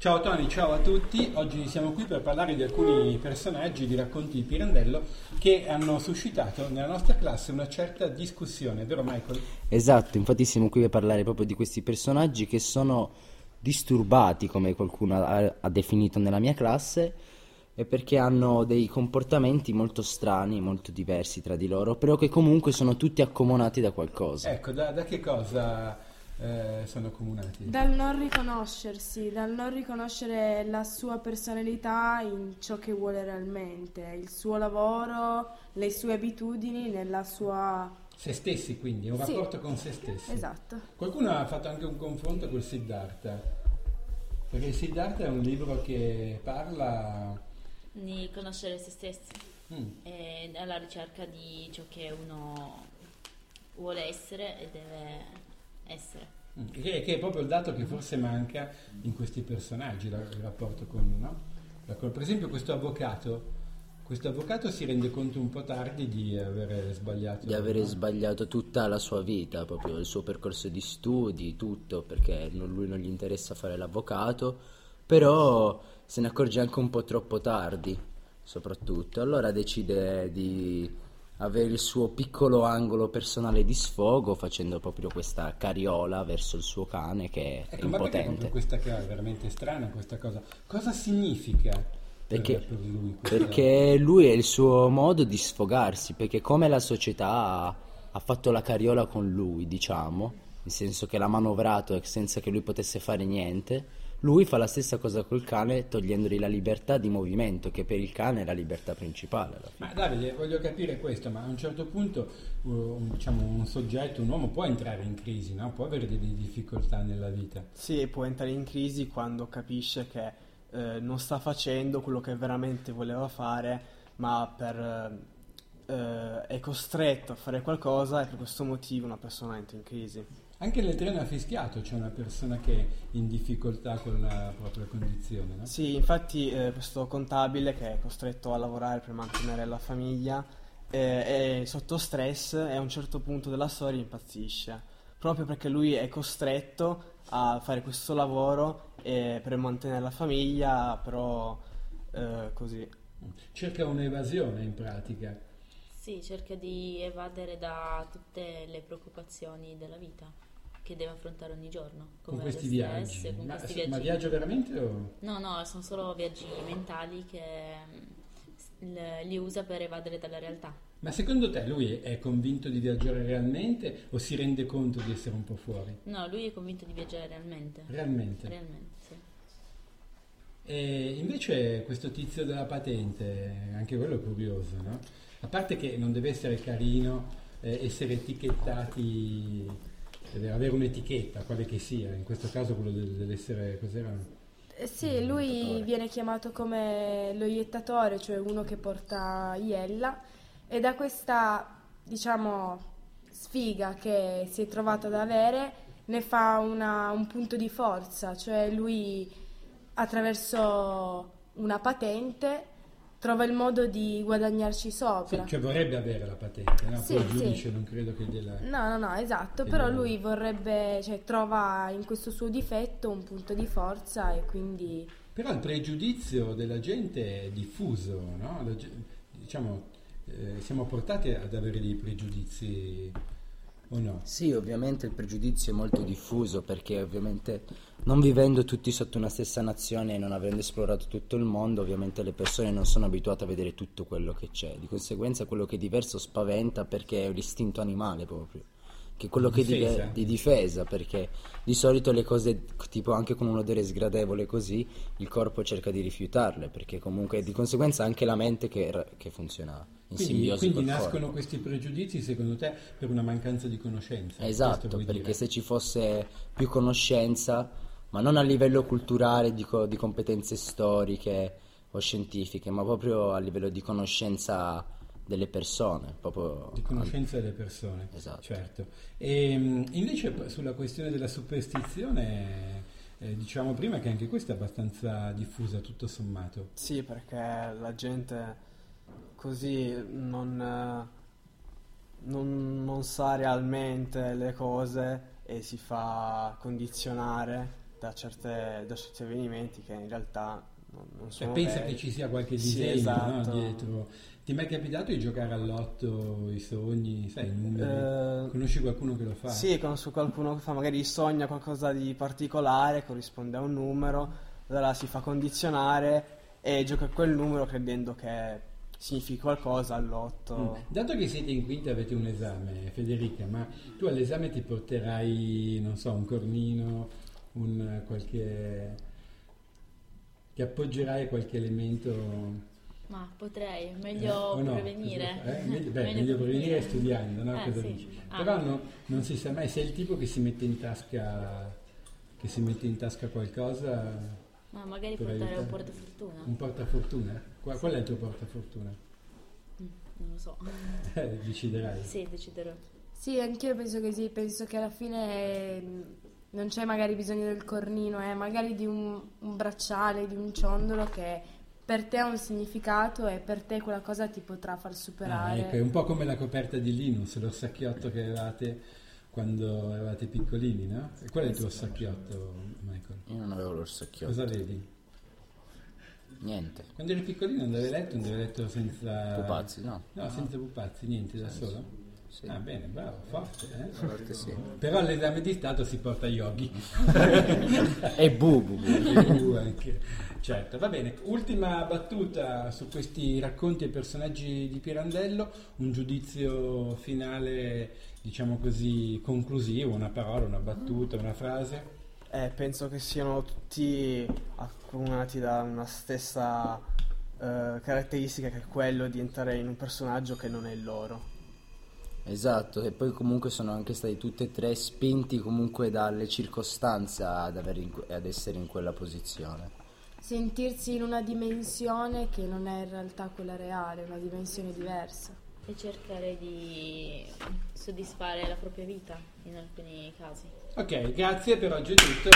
Ciao Tony, ciao a tutti. Oggi siamo qui per parlare di alcuni personaggi di racconti di Pirandello che hanno suscitato nella nostra classe una certa discussione, vero Michael? Esatto, infatti siamo qui per parlare proprio di questi personaggi che sono disturbati, come qualcuno ha, ha definito nella mia classe, e perché hanno dei comportamenti molto strani, molto diversi tra di loro, però che comunque sono tutti accomunati da qualcosa. Ecco, da, da che cosa eh, sono accomunati? Dal non riconoscersi, dal non riconoscere la sua personalità in ciò che vuole realmente, il suo lavoro, le sue abitudini nella sua... Se stessi quindi, un Sì. rapporto con se stessi. Esatto. Qualcuno ha fatto anche un confronto col Siddhartha, perché il Siddhartha è un libro che parla... di conoscere se stessi Mm, e alla ricerca di ciò che uno vuole essere e deve essere. Mm, che, che è proprio il dato che forse manca in questi personaggi, la- il rapporto con... No? Ecco, Per esempio questo avvocato, questo avvocato si rende conto un po' tardi di avere sbagliato. Di avere sbagliato tutta la sua vita, proprio il suo percorso di studi, tutto, perché non- lui non gli interessa fare l'avvocato, però se ne accorge anche un po' troppo tardi, soprattutto. Allora decide di avere il suo piccolo angolo personale di sfogo facendo proprio questa carriola verso il suo cane che è Ecco, ma perché proprio impotente. questa che è veramente strana questa cosa? Cosa significa per- Perché, per lui perché lui è il suo modo di sfogarsi, perché come la società ha, fatto la carriola con lui, diciamo, nel senso che l'ha manovrato senza che lui potesse fare niente, lui fa la stessa cosa col cane togliendogli la libertà di movimento, che per il cane è la libertà principale. alla fine. Ma Davide, voglio capire questo, ma a un certo punto uh, un, diciamo, un soggetto, un uomo può entrare in crisi, no? può avere delle difficoltà nella vita. Sì, può entrare in crisi quando capisce che eh, non sta facendo quello che veramente voleva fare, ma per, eh, è costretto a fare qualcosa e per questo motivo una persona entra in crisi. Anche nel treno affischiato c'è una persona che è in difficoltà con la propria condizione, no? Sì, infatti eh, questo contabile che è costretto a lavorare per mantenere la famiglia eh, è sotto stress e a un certo punto della storia impazzisce, proprio perché lui è costretto a fare questo lavoro eh, per mantenere la famiglia, però eh, così. Cerca un'evasione in pratica. Sì, cerca di evadere da tutte le preoccupazioni della vita che deve affrontare ogni giorno. Con questi stress, viaggi. con Ma, questi ma viaggi. viaggia veramente o... No, no, sono solo viaggi mentali che mm, li usa per evadere dalla realtà. Ma secondo te lui è convinto di viaggiare realmente o si rende conto di essere un po' fuori? No, lui è convinto di viaggiare realmente. Realmente. Realmente, sì. E invece questo tizio della patente, anche quello è curioso, no? A parte che non deve essere carino eh, essere etichettati, avere un'etichetta, quale che sia, in questo caso quello del- dell'essere, cos'era? Eh sì, lui viene chiamato come lo iettatore, cioè uno che porta iella, e da questa, diciamo, sfiga che si è trovato ad avere, ne fa una- un punto di forza, cioè lui attraverso una patente trova il modo di guadagnarci Sì, sopra. cioè vorrebbe avere la patente, no? Sì, Poi il sì. giudice non credo che gliela... No, no, no, esatto, però bello. lui vorrebbe, cioè trova in questo suo difetto un punto di forza e quindi... Però il pregiudizio della gente è diffuso, no? La diciamo, eh, siamo portati ad avere dei pregiudizi o no? Sì, ovviamente il pregiudizio è molto diffuso perché ovviamente non vivendo tutti sotto una stessa nazione e non avendo esplorato tutto il mondo, ovviamente le persone non sono abituate a vedere tutto quello che c'è. Di conseguenza quello che è diverso spaventa perché è l'istinto animale proprio. Che quello che Difesa. di difesa, perché di solito le cose, tipo anche con un odore sgradevole così, il corpo cerca di rifiutarle, perché comunque di conseguenza anche la mente che, che funziona in Quindi, simbiosi quindi nascono corpo. questi pregiudizi secondo te per una mancanza di conoscenza? Esatto, perché dire? se ci fosse più conoscenza, ma non a livello culturale di, co- di competenze storiche o scientifiche, ma proprio a livello di conoscenza delle persone, proprio Di conoscenza delle persone, Esatto. certo. E mh, invece sulla questione della superstizione, eh, diciamo prima che anche questa è abbastanza diffusa tutto sommato. Sì, perché la gente così non, non, non sa realmente le cose e si fa condizionare da, certe- da certi avvenimenti che in realtà non, Cioè, sono pensa veri. che ci sia qualche Sì, disegno esatto. no, dietro. Ti è mai capitato di giocare all'otto i sogni, sai, i numeri? Eh, Conosci qualcuno che lo fa? Sì, conosco qualcuno che fa, magari sogna qualcosa di particolare, corrisponde a un numero, allora si fa condizionare e gioca quel numero credendo che significhi qualcosa all'otto. Mm. Dato che siete in quinta e avete un esame, Federica, ma tu all'esame ti porterai, non so, un cornino, un qualche... ti appoggerai a qualche elemento... Ma potrei, eh, meglio o no? prevenire. Eh, meglio, beh, meglio prevenire studiando, no? Eh, Cosa sì. dici? Ah. Però no- non si sa mai, sei il tipo che si mette in tasca, che si mette in tasca qualcosa, Ma magari portare aiutare. un portafortuna. un portafortuna. Qual, qual è il tuo portafortuna? Mm, Non lo so. Eh, deciderai. Sì, deciderò. Sì, anch'io penso così, penso che alla fine mh, non c'è magari bisogno del cornino, è magari di un, un bracciale, di un ciondolo che per te ha un significato e per te quella cosa ti potrà far Ah, superare. ecco, è un po' come la coperta di Linus, lo sacchiotto che avevate quando eravate piccolini, no? E qual è il tuo sacchiotto, Michael? Io non avevo l'orsacchiotto. Cosa vedi? Niente. Quando eri piccolino andavi a letto, andavi a letto senza... Pupazzi, no. No, senza pupazzi, niente, da solo? Sì. Ah, bene, bravo, forte, eh? A volte sì. Però all'esame di Stato si porta yogi. E bubu. Uh, anche. Certo, va bene. Ultima battuta su questi racconti e personaggi di Pirandello, un giudizio finale, diciamo così, conclusivo, una parola, una battuta, una frase. Eh, penso che siano tutti accomunati da una stessa eh, caratteristica che è quello di entrare in un personaggio che non è il loro. Esatto, e poi comunque sono anche stati tutti e tre spinti comunque dalle circostanze ad, avere in ad essere in quella posizione. Sentirsi in una dimensione che non è in realtà quella reale, una dimensione diversa. E cercare di soddisfare la propria vita in alcuni casi. Ok, grazie per oggi è tutto.